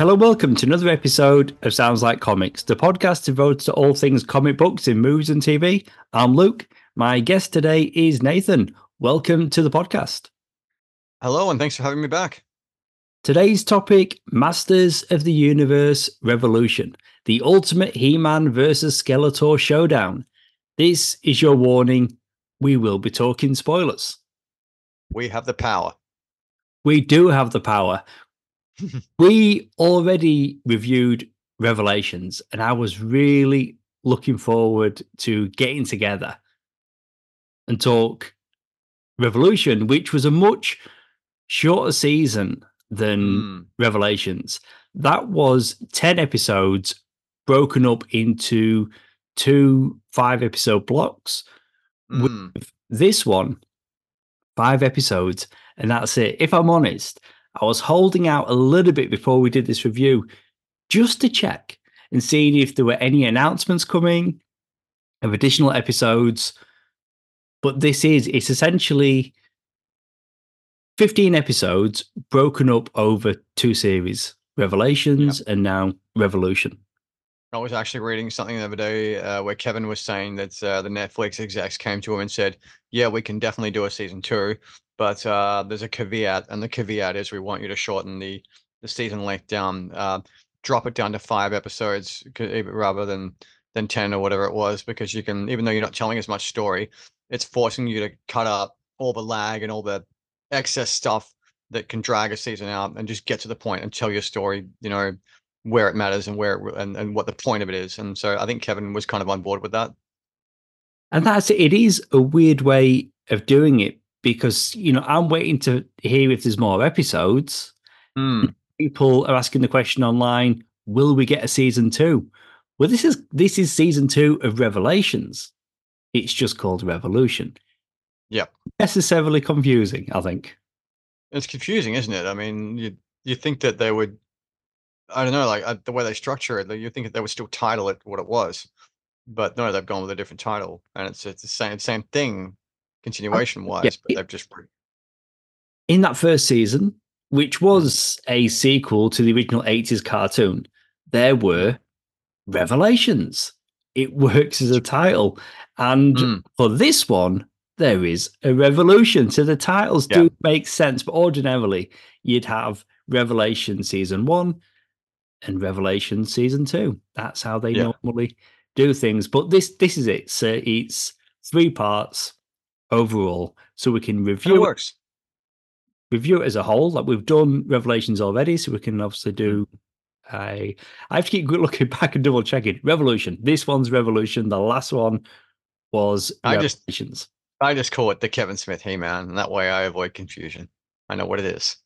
Hello, welcome to another episode of Sounds Like Comics, the podcast devoted to all things comic books in movies and TV. I'm Luke. My guest today is Nathan. Welcome to the podcast. Hello, and thanks for having me back. Today's topic Masters of the Universe Revolution, the ultimate He Man versus Skeletor showdown. This is your warning. We will be talking spoilers. We have the power. We do have the power. We already reviewed Revelations, and I was really looking forward to getting together and talk Revolution, which was a much shorter season than mm. Revelations. That was 10 episodes broken up into two five episode blocks. Mm. With this one, five episodes, and that's it. If I'm honest, I was holding out a little bit before we did this review just to check and seeing if there were any announcements coming of additional episodes. But this is, it's essentially 15 episodes broken up over two series Revelations yep. and now Revolution. I was actually reading something the other day uh, where Kevin was saying that uh, the Netflix execs came to him and said, "Yeah, we can definitely do a season two, but uh, there's a caveat, and the caveat is we want you to shorten the the season length down, uh, drop it down to five episodes rather than than ten or whatever it was, because you can, even though you're not telling as much story, it's forcing you to cut up all the lag and all the excess stuff that can drag a season out and just get to the point and tell your story, you know, where it matters and where it, and, and what the point of it is. And so I think Kevin was kind of on board with that. And that's it is a weird way of doing it because you know I'm waiting to hear if there's more episodes. Mm. People are asking the question online: Will we get a season two? Well, this is this is season two of Revelations. It's just called Revolution. Yeah, necessarily confusing. I think it's confusing, isn't it? I mean, you you think that they would I don't know, like uh, the way they structure it, you think that they would still title it what it was, but no, they've gone with a different title, and it's it's the same same thing, continuation wise, yeah, but they've just in that first season, which mm. was a sequel to the original '80s cartoon, there were revelations. It works as a title, and mm. for this one, there is a revolution. So the titles yeah. do make sense, but ordinarily you'd have Revelation season one, and Revelation season two. That's how they yeah. normally do things. But this this is it. So it's three parts overall, so we can review it works. Review it as a whole. Like we've done Revelations already, so we can obviously do. Mm-hmm. I I have to keep looking back and double checking. Revolution. This one's Revolution. The last one was I Revelations. Just, I just call it the Kevin Smith He-Man, and that way I avoid confusion. I know what it is.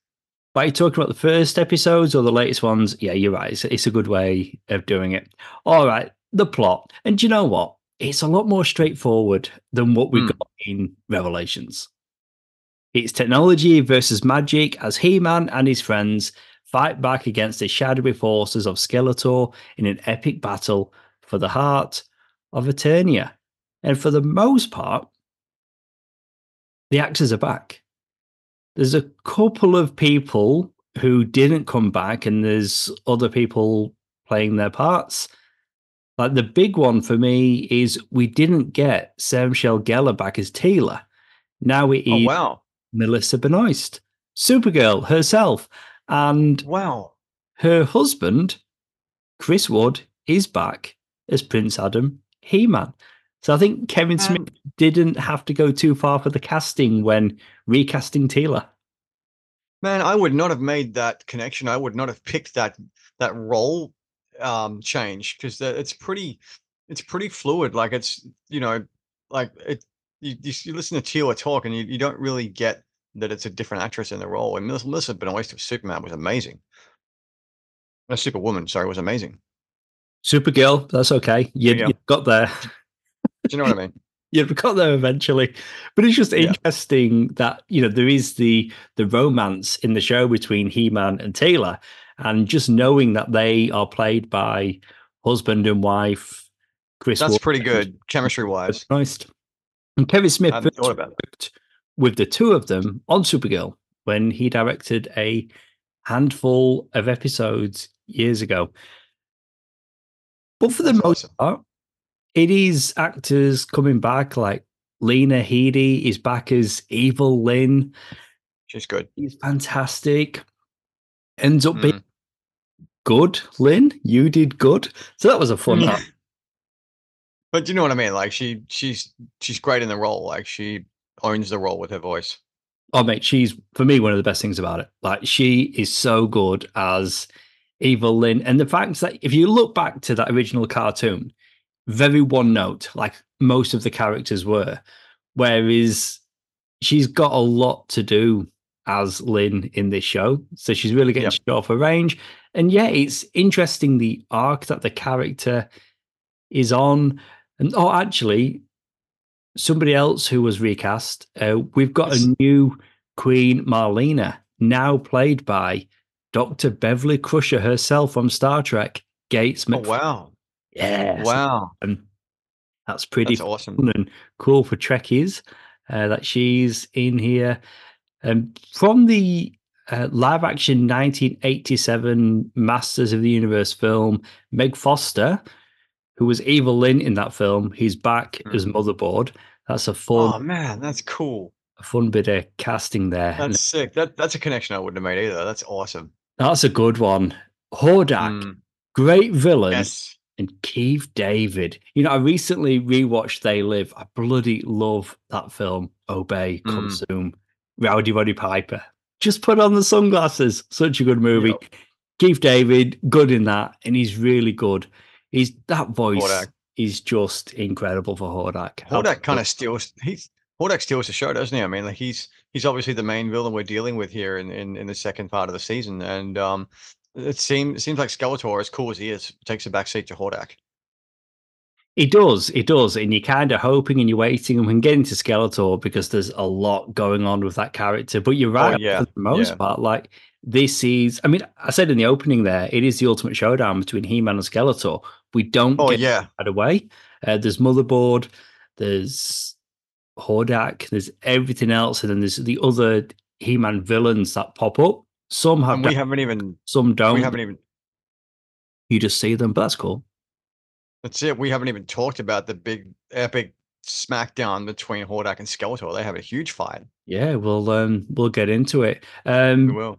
By talking about the first episodes or the latest ones, yeah, you're right. It's, it's a good way of doing it. All right, the plot. And you know what? It's a lot more straightforward than what we mm. got in Revelations. It's technology versus magic as He Man and his friends fight back against the shadowy forces of Skeletor in an epic battle for the heart of Eternia. And for the most part, the actors are back there's a couple of people who didn't come back, and there's other people playing their parts. Like the big one for me is we didn't get Sarah Michelle Gellar back as Teela. Now it oh, is oh, wow. Melissa Benoist, Supergirl herself, and wow, her husband Chris Wood is back as Prince Adam He-Man. So I think Kevin um, Smith didn't have to go too far for the casting when recasting Teela. Man, I would not have made that connection. I would not have picked that that role um, change because it's pretty it's pretty fluid. Like it's you know like it you, you listen to Teela talk and you, you don't really get that it's a different actress in the role. And Melissa Benoist of Superman was amazing. A Superwoman, sorry, was amazing. Supergirl, that's okay. You, you got there. Do you know what I mean? You've got there eventually, but it's just yeah. interesting that you know there is the the romance in the show between He Man and Teela, and just knowing that they are played by husband and wife. Chris, that's pretty good chemistry wise. Nice. And Kevin Smith worked with the two of them on Supergirl when he directed a handful of episodes years ago. But for the That's most awesome. part, it is actors coming back. Like Lena Headey is back as Evil Lynn. She's good. He's fantastic. Ends up being Mm. good, Lynn. You did good. So that was a fun. Yeah. But you know what I mean? Like she she's she's great in the role. Like she owns the role with her voice. Oh, mate, she's for me one of the best things about it. Like she is so good as Evil Lynn, and the fact that if you look back to that original cartoon, very one note, like most of the characters were, whereas she's got a lot to do as Lynn in this show, so she's really getting Yep. to show off her range. And yeah, it's interesting the arc that the character is on. And oh, actually, somebody else who was recast. Uh, we've got Yes. a new Queen Marlena, now played by Dr. Beverly Crusher herself from Star Trek, Gates Oh wow. Yeah, Wow. and that's pretty That's awesome. fun and cool for Trekkies uh, that she's in here. Um, from the uh, live action 1987 Masters of the Universe film, Meg Foster, who was Evil Lynn in that film, he's back as Motherboard. That's a fun, Oh man, that's cool. a fun bit of casting there. That's sick. That that's a connection I wouldn't have made either. That's awesome. That's a good one. Hordak, Mm, great villain. yes. and Keith David. You know, I recently rewatched They Live. I bloody love that film. Obey, Mm. consume. Rowdy Roddy Piper. Just put on the sunglasses. Such a good movie. Yep. Keith David, good in that, and he's really good. He's that voice Hordak. is just incredible for Hordak. Hordak kind of steals. He's Hordak steals the show, doesn't he? I mean, like he's he's obviously the main villain we're dealing with here in in, in the second part of the season, and um, it seems it seems like Skeletor, as cool as he is, takes a backseat to Hordak. It does, it does, and you're kind of hoping and you're waiting, and we can get into Skeletor because there's a lot going on with that character. But you're right, Oh, yeah, for the most yeah. part, like this is. I mean, I said in the opening there, it is the ultimate showdown between He-Man and Skeletor. We don't Oh get yeah, that away. Uh, there's Motherboard, there's Hordak, there's everything else, and then there's the other He-Man villains that pop up. Some have, and we depth, haven't even some don't. we haven't even You just see them, but that's cool. That's it. We haven't even talked about the big epic smackdown between Hordak and Skeletor. They have a huge fight. Yeah, we'll um, we'll get into it. We Um, will.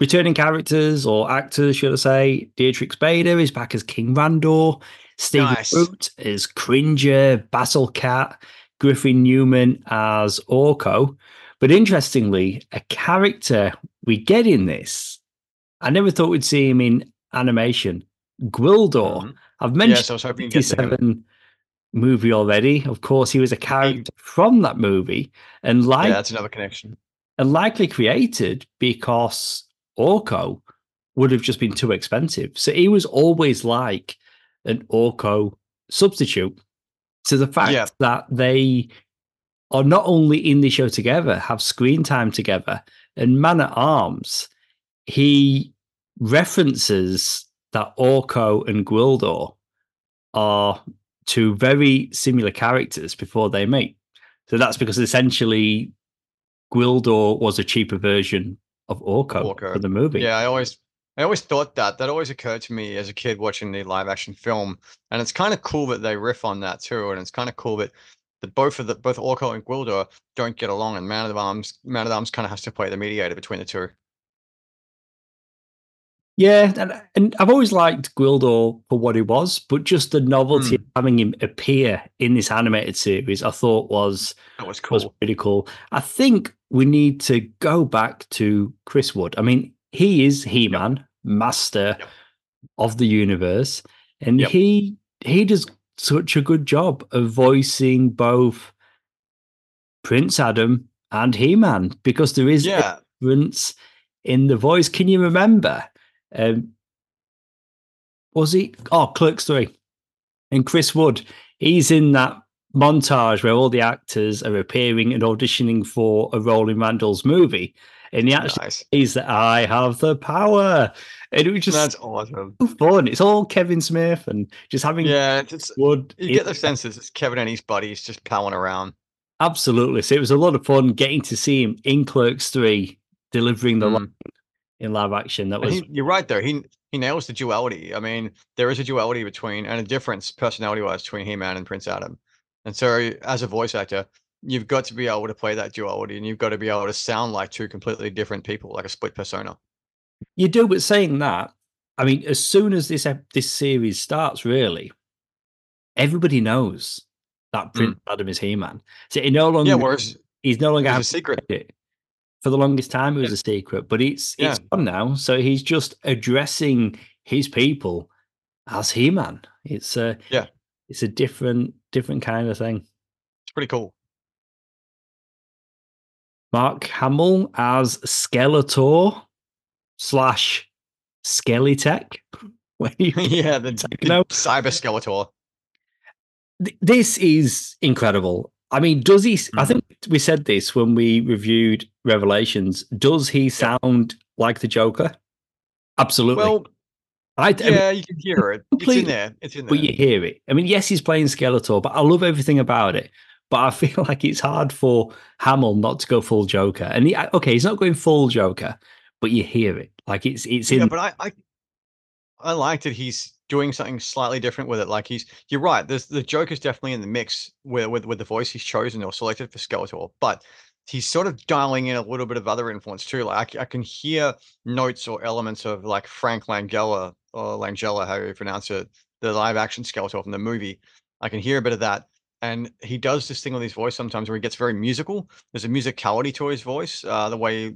returning characters or actors, should I say? Dietrich Bader is back as King Randor. Stephen Nice. Root is Cringer, Battle Cat, Griffin Newman as Orko. But interestingly, a character we get in this, I never thought we'd see him in animation. Gwildor. Mhm. I've mentioned Yes, I was hoping you get 87 movie already. Of course, he was a character from that movie and like Yeah, that's another connection. and likely created because Orko would have just been too expensive. So he was always like an Orko substitute. So the fact Yeah. that they are not only in the show together, have screen time together, and Man at Arms, he references that Orko and Gwildor are two very similar characters before they meet. So that's because essentially Gwildor was a cheaper version of Orko, Orko. for the movie. Yeah, I always I always thought that. That always occurred to me as a kid watching the live action film. And it's kind of cool that they riff on that too. And it's kind of cool that that both of the both Orko and Gwildor don't get along and Man at Arms Man at Arms kind of has to play the mediator between the two. Yeah, and, and I've always liked Gwildor for what he was, but just the novelty hmm. of having him appear in this animated series, I thought was That was cool. was pretty cool. I think we need to go back to Chris Wood. I mean, he is He Man, master Yep. of the universe, and Yep. he he does such a good job of voicing both Prince Adam and He Man because there is a Yeah. difference in the voice. Can you remember? Um, was he? Oh, Clerks three, and Chris Wood. He's in that montage where all the actors are appearing and auditioning for a role in Randall's movie, and he actually Nice. says that I have the power, and it was just That's awesome. fun. It's all Kevin Smith and just having Yeah, it's, Wood. you get the sense that it's Kevin and his buddies just palling around. Absolutely. So it was a lot of fun getting to see him in Clerks 3 delivering the Mm. line in live action. That was he, you're right there. He he nails the duality. I mean, there is a duality between and a difference personality wise between He-Man and Prince Adam. And so as a voice actor, you've got to be able to play that duality and you've got to be able to sound like two completely different people, like a split persona. You do, but saying that, I mean, as soon as this this series starts, really, everybody knows that Prince mm. Adam is He-Man. So he no longer, yeah, whereas he's no longer a secret. It. For the longest time, it was a secret, but it's yeah. it's gone now. So he's just addressing his people as He-Man. It's a yeah, it's a different different kind of thing. It's pretty cool. Mark Hamill as Skeletor slash Skeletech. yeah, the, the cyber Skeletor. This is incredible. I mean, does he? I hmm. think we said this when we reviewed Revelations. Does he sound like the Joker? Absolutely. Well, I, yeah, I mean, you can hear it. It's in there. It's in there. But you hear it. I mean, yes, he's playing Skeletor, but I love everything about it. But I feel like it's hard for Hamill not to go full Joker. And he, okay, he's not going full Joker, but you hear it. Like it's it's in. Yeah, but I, I I like that he's doing something slightly different with it. Like he's, you're right. There's the joke is definitely in the mix with with with the voice he's chosen or selected for Skeletor, but he's sort of dialing in a little bit of other influence too. Like I, I can hear notes or elements of like Frank Langella or Langella, how you pronounce it, the live action Skeletor from the movie. I can hear a bit of that. And he does this thing with his voice sometimes where he gets very musical. There's a musicality to his voice. Uh, the way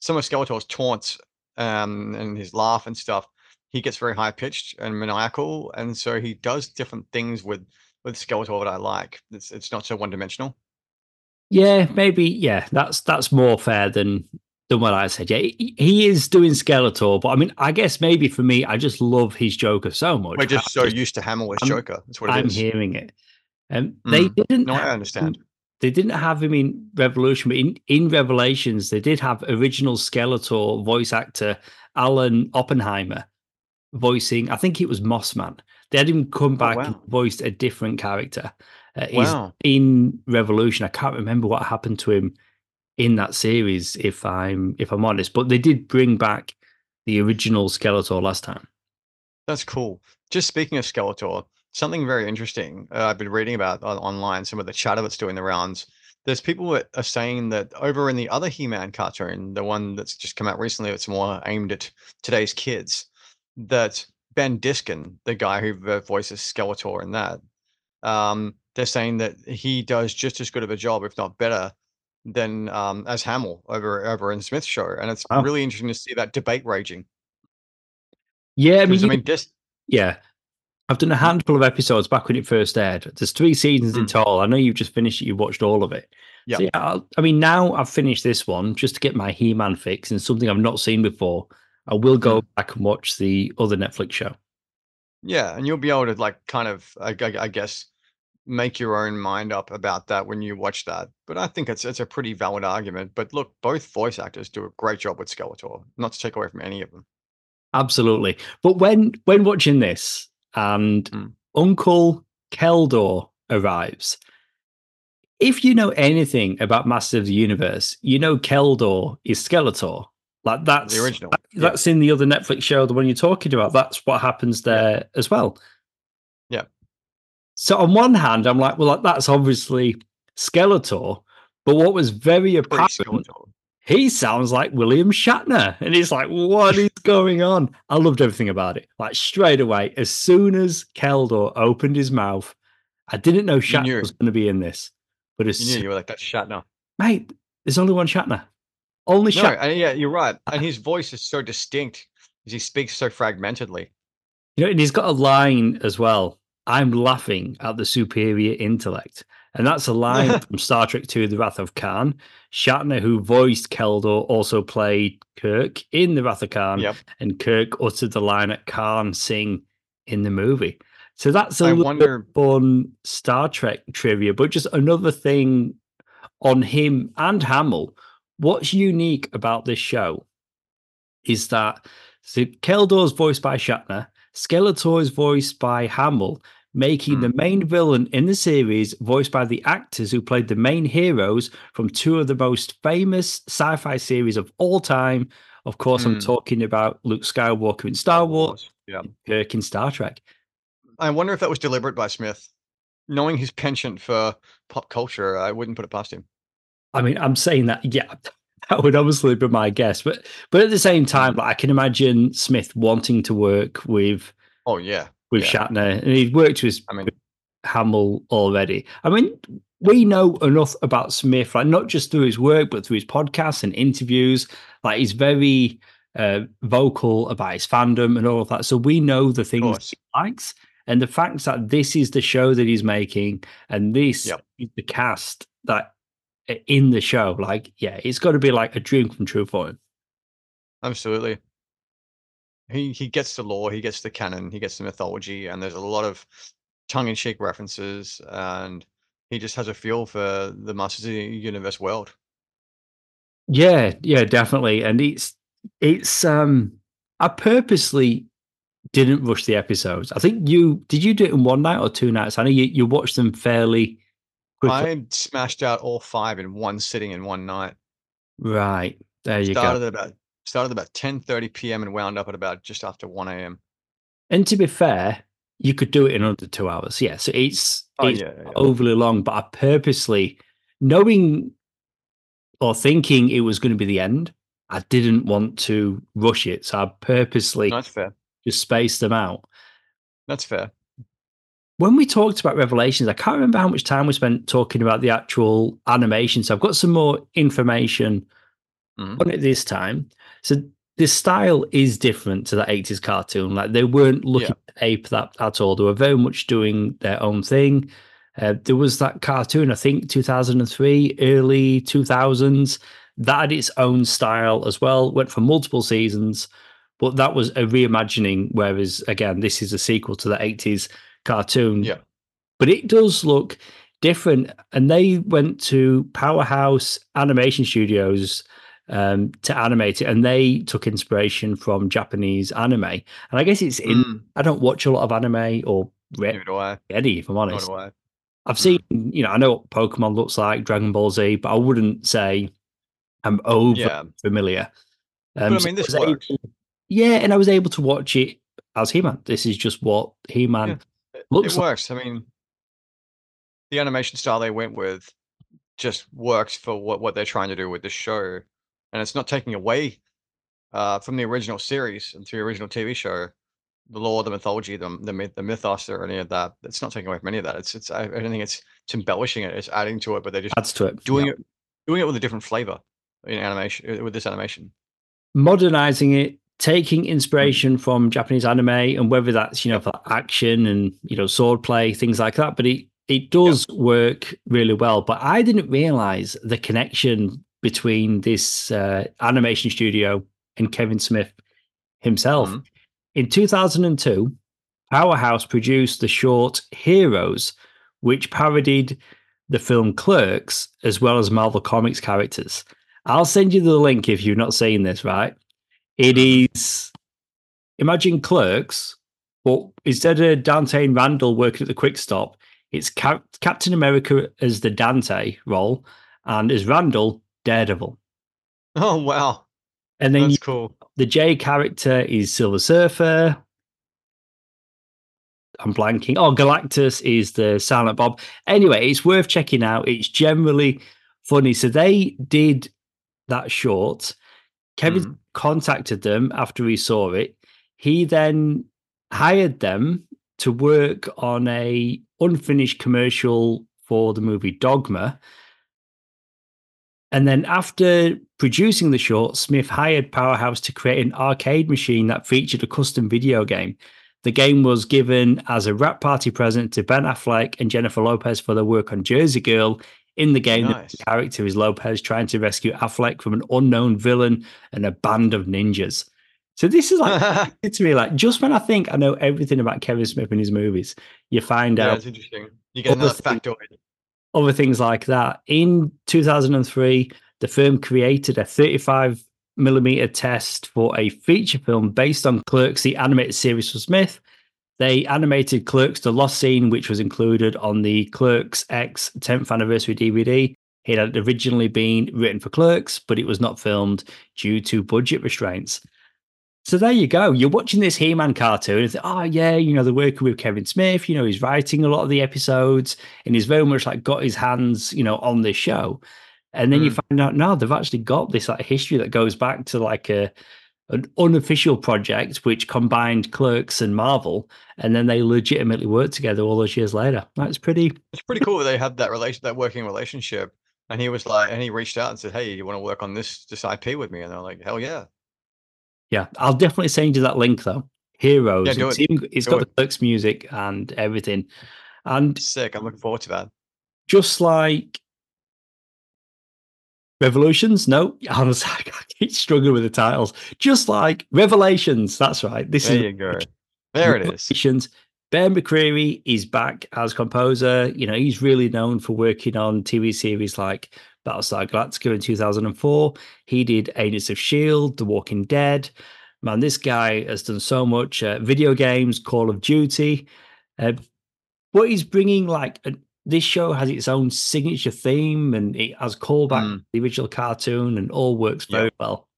some of Skeletor's taunts um, and his laugh and stuff, he gets very high pitched and maniacal. And so he does different things with with Skeletor that I like. It's it's not so one dimensional. Yeah, maybe. Yeah, that's that's more fair than than what I said. Yeah, he, is doing Skeletor, but I mean, I guess maybe for me, I just love his Joker so much. We're just so used to Hamill as Joker. That's what it I'm is. hearing it. And um, they mm. didn't. No, I understand. They didn't have him in Revolution, but in, in Revelations, they did have original Skeletor voice actor Alan Oppenheimer voicing. I think it was Mossman. They had him come oh, back oh, wow. and voiced a different character. Uh, wow. in Revolution. I can't remember what happened to him in that series, if I'm if I'm honest. But they did bring back the original Skeletor last time. That's cool. Just speaking of Skeletor, something very interesting uh, I've been reading about on, online. Some of the chatter that's doing the rounds. There's people that are saying that over in the other He-Man cartoon, the one that's just come out recently, it's more aimed at today's kids. That Ben Diskin, the guy who voices Skeletor in that, um, they're saying that he does just as good of a job, if not better, than um, as Hamill over over in Smith's show, and it's wow. really interesting to see that debate raging. Yeah, I mean, I mean, just yeah, I've done a handful of episodes back when it first aired. There's three seasons mm. in total. I know you've just finished it. You've watched all of it. Yep. So yeah. i mean, now I've finished this one just to get my He-Man fix and something I've not seen before. I will go mm. back and watch the other Netflix show. Yeah, and you'll be able to like kind of, I, I guess, make your own mind up about that when you watch that. But I think it's it's a pretty valid argument. But look, both voice actors do a great job with Skeletor. Not to take away from any of them. Absolutely. But when when watching this and mm. Uncle Keldor arrives, if you know anything about Master of the Universe, you know Keldor is Skeletor. Like that's the original. That's yeah. in the other Netflix show, the one you're talking about. That's what happens there yeah. as well. Yeah. So on one hand, I'm like, well, that's obviously Skeletor, but what was very apparent, he sounds like William Shatner, and he's like, what is going on? I loved everything about it. Like straight away, as soon as Keldor opened his mouth, I didn't know Shatner was going to be in this, but as you knew you were like that's Shatner, mate. There's only one Shatner. Only no, yeah, you're right, uh, and his voice is so distinct as he speaks so fragmentedly. You know, and he's got a line as well I'm laughing at the superior intellect. And that's a line from Star Trek II The Wrath of Khan. Shatner, who voiced Keldor, also played Kirk in The Wrath of Khan. Yep. And Kirk uttered the line at Khan sing in the movie. So that's a I little wonder... fun Star Trek trivia, but just another thing on him and Hamill. What's unique about this show is that so Keldor's voiced by Shatner, Skeletor is voiced by Hamill, making mm. the main villain in the series voiced by the actors who played the main heroes from two of the most famous sci fi series of all time Of course, I'm Mm. talking about Luke Skywalker in Star Wars, Yeah. Kirk in Star Trek. I wonder if that was deliberate by Smith. Knowing his penchant for pop culture, I wouldn't put it past him. I mean, I'm saying that, yeah, that would obviously be my guess, but but at the same time, like, I can imagine Smith wanting to work with Oh yeah. with Yeah. Shatner, and he's worked with I mean, Hamill already. I mean, we know enough about Smith, like not just through his work, but through his podcasts and interviews. Like he's very uh, vocal about his fandom and all of that. So we know the things he likes, and the fact that this is the show that he's making, and this Yep. is the cast that in the show. Like, yeah, it's got to be like a dream come true for him. Absolutely. He he gets the lore, he gets the canon, he gets the mythology, and there's a lot of tongue-in-cheek references, and he just has a feel for the Masters of the Universe world. Yeah, yeah, definitely. And it's it's um I purposely didn't rush the episodes. I think you did you do it in one night or two nights? I know you, you watched them fairly. I smashed out all five in one sitting in one night. Right. There you go. Started go. at about started about 10:30 p.m. and wound up at about just after 1 a.m. And to be fair, you could do it in under two hours. Yeah. So it's Oh it's yeah, yeah. overly long, but I purposely knowing or thinking it was going to be the end, I didn't want to rush it. So I purposely No, that's fair. just spaced them out. That's fair. When we talked about Revelations, I can't remember how much time we spent talking about the actual animation. So I've got some more information Mhm. on it this time. So the style is different to that 80s cartoon. Like they weren't looking Yeah. to ape that at all. They were very much doing their own thing. Uh, there was that cartoon, I think 2003, early 2000s, that had its own style as well, went for multiple seasons, but that was a reimagining. Whereas, again, this is a sequel to the 80s cartoon. Yeah. But it does look different. And they went to Powerhouse Animation Studios um, to animate it, and they took inspiration from Japanese anime. And I guess it's in, Mm, I don't watch a lot of anime or read I. any, if I'm honest. I. I've Mm. seen, you know, I know what Pokemon looks like, Dragon Ball Z, but I wouldn't say I'm over Yeah. familiar. But Um, I mean, this was able- works. yeah, and I was able to watch it as He Man. This is just what He Man Yeah. It- looks it like. works. I mean, the animation style they went with just works for what, what they're trying to do with this show. And it's not taking away uh, from the original series and the original TV show, the lore, the mythology, the, the, myth, the mythos, or any of that. It's not taking away from any of that. It's, it's, I, I don't think it's, it's embellishing it. It's adding to it, but they're just Adds to it. doing yeah. it, doing it with a different flavor in animation, uh, with this animation. modernizing it, taking inspiration from Japanese anime, and whether that's you know for action and you know swordplay, things like that. But it it does work really well. But I didn't realize the connection between this uh, animation studio and Kevin Smith himself. Mhm. In 2002, Powerhouse produced the short Heroes, which parodied the film Clerks as well as Marvel Comics characters. I'll send you the link if you've not seen this, right? It is imagine Clerks, but instead of Dante and Randall working at the Quick Stop, it's Cap- Captain America as the Dante role and as Randall Daredevil. Oh, wow. And then That's you- cool. the Jay character is Silver Surfer. I'm blanking. Oh, Galactus is the Silent Bob. Anyway, it's worth checking out. It's generally funny. So they did that short. Kevin Mhm. contacted them after he saw it. He then hired them to work on a unfinished commercial for the movie Dogma. And then after producing the short, Smith hired Powerhouse to create an arcade machine that featured a custom video game. The game was given as a wrap party present to Ben Affleck and Jennifer Lopez for their work on Jersey Girl. In the game, Nice. the character is Lopez trying to rescue Affleck from an unknown villain and a band of ninjas. So this is like to me like just when I think I know everything about Kevin Smith and his movies, you find yeah, out it's interesting. You get Other another factoid. other things like that. In 2003, the firm created a 35 millimeter test for a feature film based on Clerks, the animated series for Smith. They animated Clerks, the lost scene, which was included on the Clerks X 10th anniversary DVD. It had originally been written for Clerks, but it was not filmed due to budget restraints. So there you go. You're watching this He-Man cartoon. And think, oh yeah, you know they're working with Kevin Smith. You know he's writing a lot of the episodes, and he's very much like got his hands, you know, on this show. And then mm. you find out now they've actually got this like history that goes back to like a an unofficial project which combined Clerks and Marvel, and then they legitimately worked together all those years later. That's pretty. It's pretty cool that they had that relation, that working relationship. And he was like, and he reached out and said, "Hey, you want to work on this this IP with me?" And they're like, "Hell yeah!" Yeah, I'll definitely send you that link though. Heroes. Yeah, it's, it. it's got it. the Clerks music and everything. And sick. I'm looking forward to that. Just like Revolutions? No, I was I keep struggling with the titles. Just like Revelations. That's right. This there is you go. There it is. Bear McCreary is back as composer. You know, he's really known for working on TV series like Battlestar Galactica in 2004. He did Agents of S.H.I.E.L.D., The Walking Dead. Man, this guy has done so much. Uh, video games, Call of Duty. Uh, but he's bringing like a, this show has its own signature theme and it has callback mm. the original cartoon and all works very yep. well.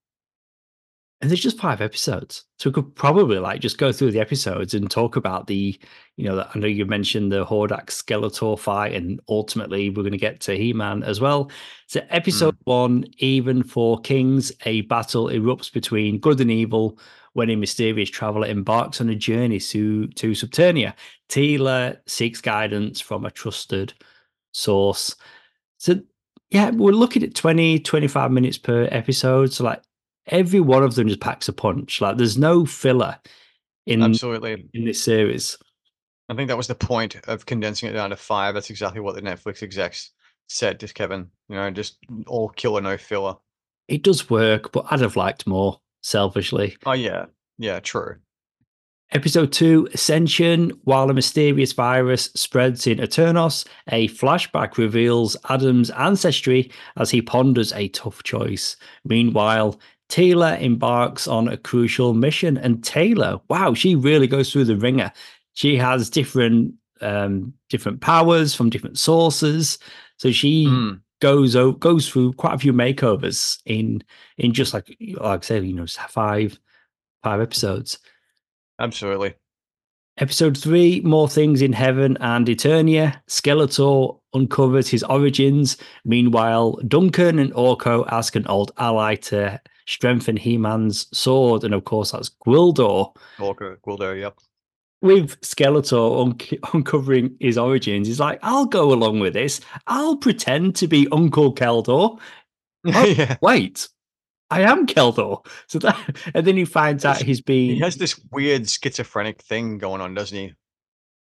And there's just five episodes. So we could probably like just go through the episodes and talk about the, you know, I know you mentioned the Hordak Skeletor fight, and ultimately we're going to get to He Man as well. So, episode mm. one, Even for Kings, a battle erupts between good and evil when a mysterious traveler embarks on a journey to, to Subternia. Teela seeks guidance from a trusted source. So, yeah, we're looking at 20, 25 minutes per episode. So, like, every one of them just packs a punch. Like there's no filler in absolutely in this series. I think that was the point of condensing it down to five. That's exactly what the Netflix execs said to Kevin. You know, just all killer, no filler. It does work, but I'd have liked more. Selfishly. Oh yeah, yeah, true. Episode 2 Ascension. While a mysterious virus spreads in Eternos, a flashback reveals Adam's ancestry as he ponders a tough choice. Meanwhile, Teela embarks on a crucial mission. And Teela, wow, she really goes through the ringer. She has different um, different powers from different sources. So she mm. Goes goes through quite a few makeovers in in just like like I said, you know, five five episodes. Absolutely. Episode three, More Things in Heaven and Eternia. Skeletor uncovers his origins. Meanwhile, Duncan and Orko ask an old ally to strengthen He-Man's sword, and of course that's Gwildor. Walker, Gwildor, yep. With Skeletor un- uncovering his origins, he's like, "I'll go along with this. I'll pretend to be Uncle Keldor." Oh, yeah. Wait, I am Keldor. So that, and then he finds out he's been. He has this weird schizophrenic thing going on, doesn't he?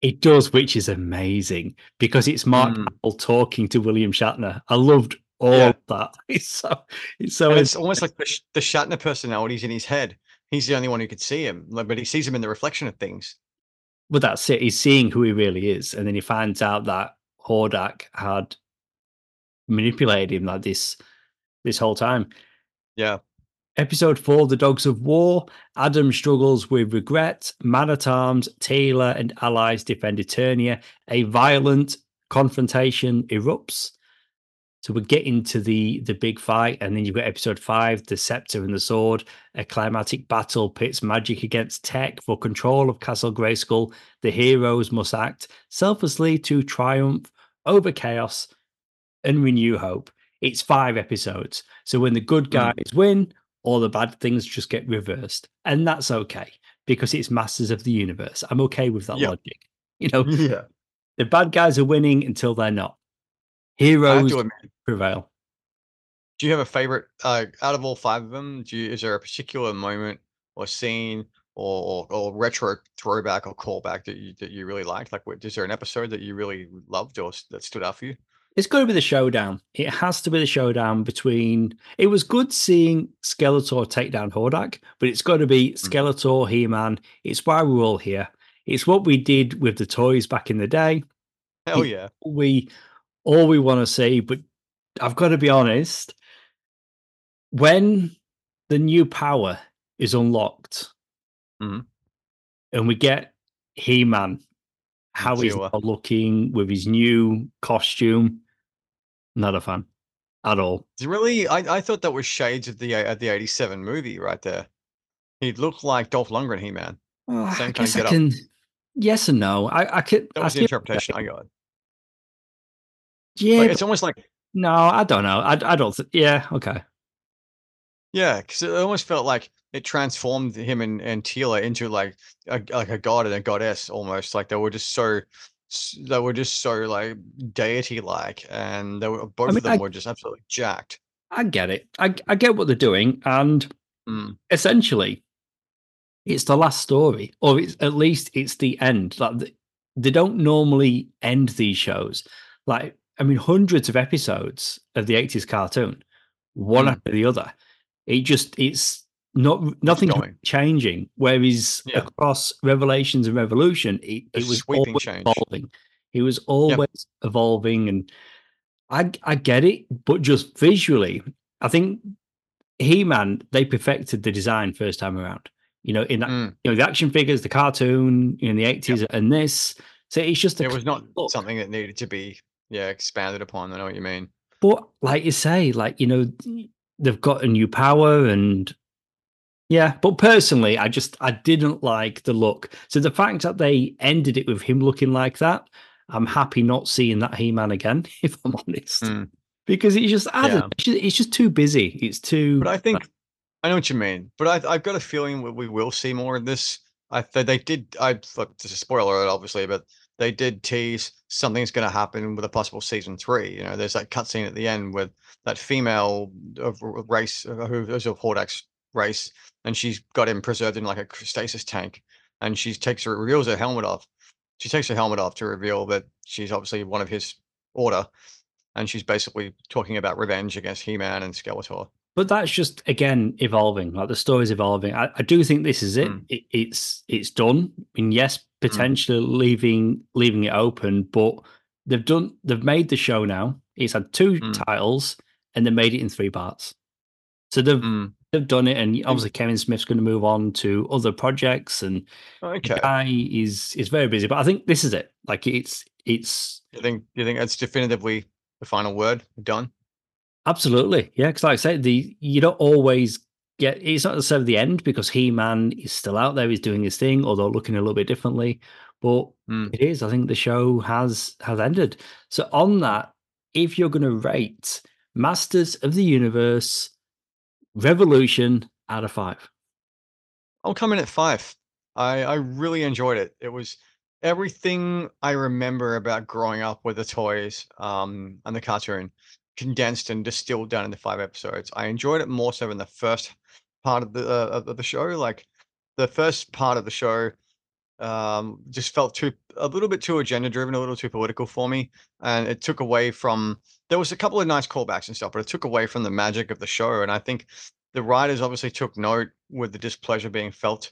It does, which is amazing because it's Mark mm. talking to William Shatner. I loved all yeah. that. It's so it's so it's almost like the, the Shatner personalities in his head. He's the only one who could see him, but he sees him in the reflection of things. But that's it. He's seeing who he really is, and then he finds out that Hordak had manipulated him like this this whole time. Yeah. Episode four, The Dogs of War. Adam struggles with regret. Man at Arms, Teela, and allies defend Eternia. A violent confrontation erupts. So we're getting to the the big fight, and then you've got episode five, the scepter and the sword. A climatic battle pits magic against tech for control of Castle Grayskull. The heroes must act selflessly to triumph over chaos and renew hope. It's five episodes, so when the good hmm. guys mm. win, all the bad things just get reversed, and that's okay because it's Masters of the Universe. I'm okay with that yep. logic. You know, yeah. the bad guys are winning until they're not. Heroes prevail. Do you have a favorite uh, out of all five of them? Do you, is there a particular moment or scene or, or, retro throwback or callback that you that you really liked? Like, what, is there an episode that you really loved or that stood out for you? It's got to be the showdown. It has to be the showdown between. It was good seeing Skeletor take down Hordak, but it's got to be mm. Skeletor, He Man. It's why we're all here. It's what we did with the toys back in the day. Hell yeah! We all we want to see. But I've got to be honest, when the new power is unlocked mm-hmm. and we get He Man, how he's looking with his new costume, not a fan. at all. Really, I, I thought that was shades of the uh, the '87 movie right there. He looked like Dolph Lundgren, He Man. Oh, Same I guess I can. Yes and no. I, I could. That was I the interpretation I got. Yeah, like, it's almost like. No, I don't know. I, I don't. Th- yeah, okay. Yeah, because it almost felt like it transformed him and, and Teela into like a like a god and a goddess almost. Like they were just so they were just so like deity like, and they were both I mean, of them I, were just absolutely jacked. I get it. I I get what they're doing, and mm. essentially, it's the last story, or it's at least it's the end. Like they don't normally end these shows. Like I mean, hundreds of episodes of the '80s cartoon, one mm. after the other. It just it's not nothing changing. Whereas yeah. across Revelations and Revolution, it, it was always change. evolving. It was always yep. evolving, and I I get it, but just visually, I think He Man they perfected the design first time around. You know, in that mm. you know the action figures, the cartoon in the eighties, yep. and this. So it's just it was not look. something that needed to be yeah expanded upon. I know what you mean. But like you say, like you know, they've got a new power and yeah, but personally, I just I didn't like the look. So the fact that they ended it with him looking like that, I'm happy not seeing that He Man again, if I'm honest, mm. because it's just I yeah. it's, just, it's just too busy. It's too. But I think I know what you mean. But I, have got a feeling we will see more of this. I they did. I look, this is a spoiler alert, obviously, but they did tease something's going to happen with a possible season three. You know, there's that cutscene at the end with that female of race uh, who is of Hordak's race, and she's got him preserved in like a stasis tank, and she takes her reveals her helmet off. She takes her helmet off to reveal that she's obviously one of his order, and she's basically talking about revenge against He-Man and Skeletor. But that's just again evolving. Like the story's evolving. I, I do think this is it. Mm. it. It's it's done. I mean, yes, Mm. potentially mm. leaving leaving it open, but they've done they've made the show now. It's had two mm. titles and they made it in three parts. So they've mm. they've done it, and obviously Kevin Smith's going to move on to other projects, and okay. the guy is is very busy. But I think this is it. Like it's it's. You think you think it's definitively the final word done? Absolutely, yeah. Because like I said, the you don't always get. it's not necessarily the end because He Man is still out there, he's doing his thing, although looking a little bit differently. But mm. it is. I think the show has has ended. So on that, if you're going to rate Masters of the Universe Revolution out of five, I'll come in at five. I I really enjoyed it. It was everything I remember about growing up with the toys um, and the cartoon condensed and distilled down into five episodes. I enjoyed it more so in the first part of the uh, of the show. Like the first part of the show um, just felt too a little bit too agenda driven, a little too political for me, and it took away from. There was a couple of nice callbacks and stuff, but it took away from the magic of the show. And I think the writers obviously took note with the displeasure being felt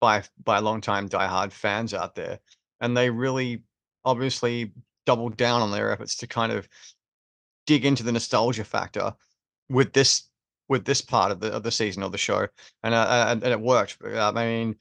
by by longtime diehard fans out there, and they really obviously doubled down on their efforts to kind of dig into the nostalgia factor with this with this part of the of the season of the show, and uh, and, and it worked. I mean,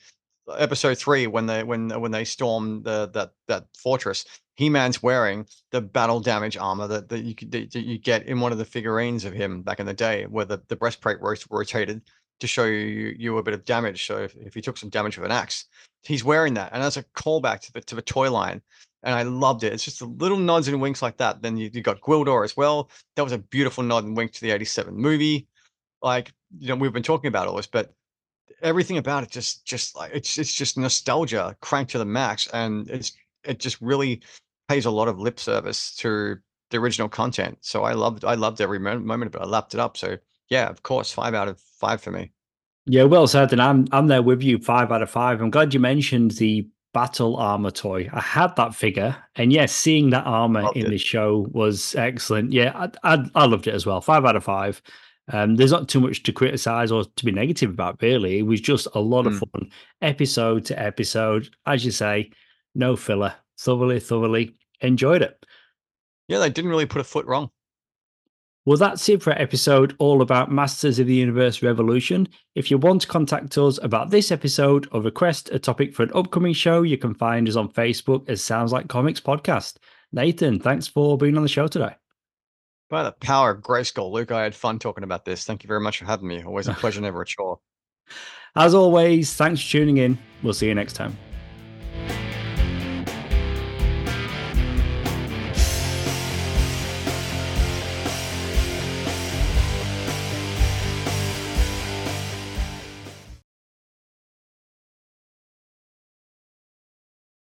episode three when they when when they storm the that that fortress, He Man's wearing the battle damage armor that, that you that you get in one of the figurines of him back in the day, where the, the breastplate rotated to show you you a bit of damage. So if, if he took some damage with an axe, he's wearing that, and that's a callback to the to the toy line. And I loved it. It's just the little nods and winks like that. Then you, you got Gwildor as well. That was a beautiful nod and wink to the 87 movie like you know we've been talking about all this but everything about it just just like it's it's just nostalgia cranked to the max and it's it just really pays a lot of lip service to the original content so i loved i loved every moment of it i lapped it up so yeah of course five out of five for me yeah well said and i'm i'm there with you five out of five i'm glad you mentioned the battle armor toy i had that figure and yes seeing that armor loved in it. the show was excellent yeah I, I i loved it as well five out of five um, there's not too much to criticize or to be negative about, really. It was just a lot mm. of hmm. fun, episode to episode. As you say, no filler. Thoroughly, thoroughly enjoyed it. Yeah, they didn't really put a foot wrong. Well, that's it for our episode all about Masters of the Universe Revolution. If you want to contact us about this episode or request a topic for an upcoming show, you can find us on Facebook as Sounds Like Comics Podcast. Nathan, thanks for being on the show today. By the power of Grayskull, Luke, I had fun talking about this. Thank you very much for having me. Always a pleasure, never a chore. As always, thanks for tuning in. We'll see you next time.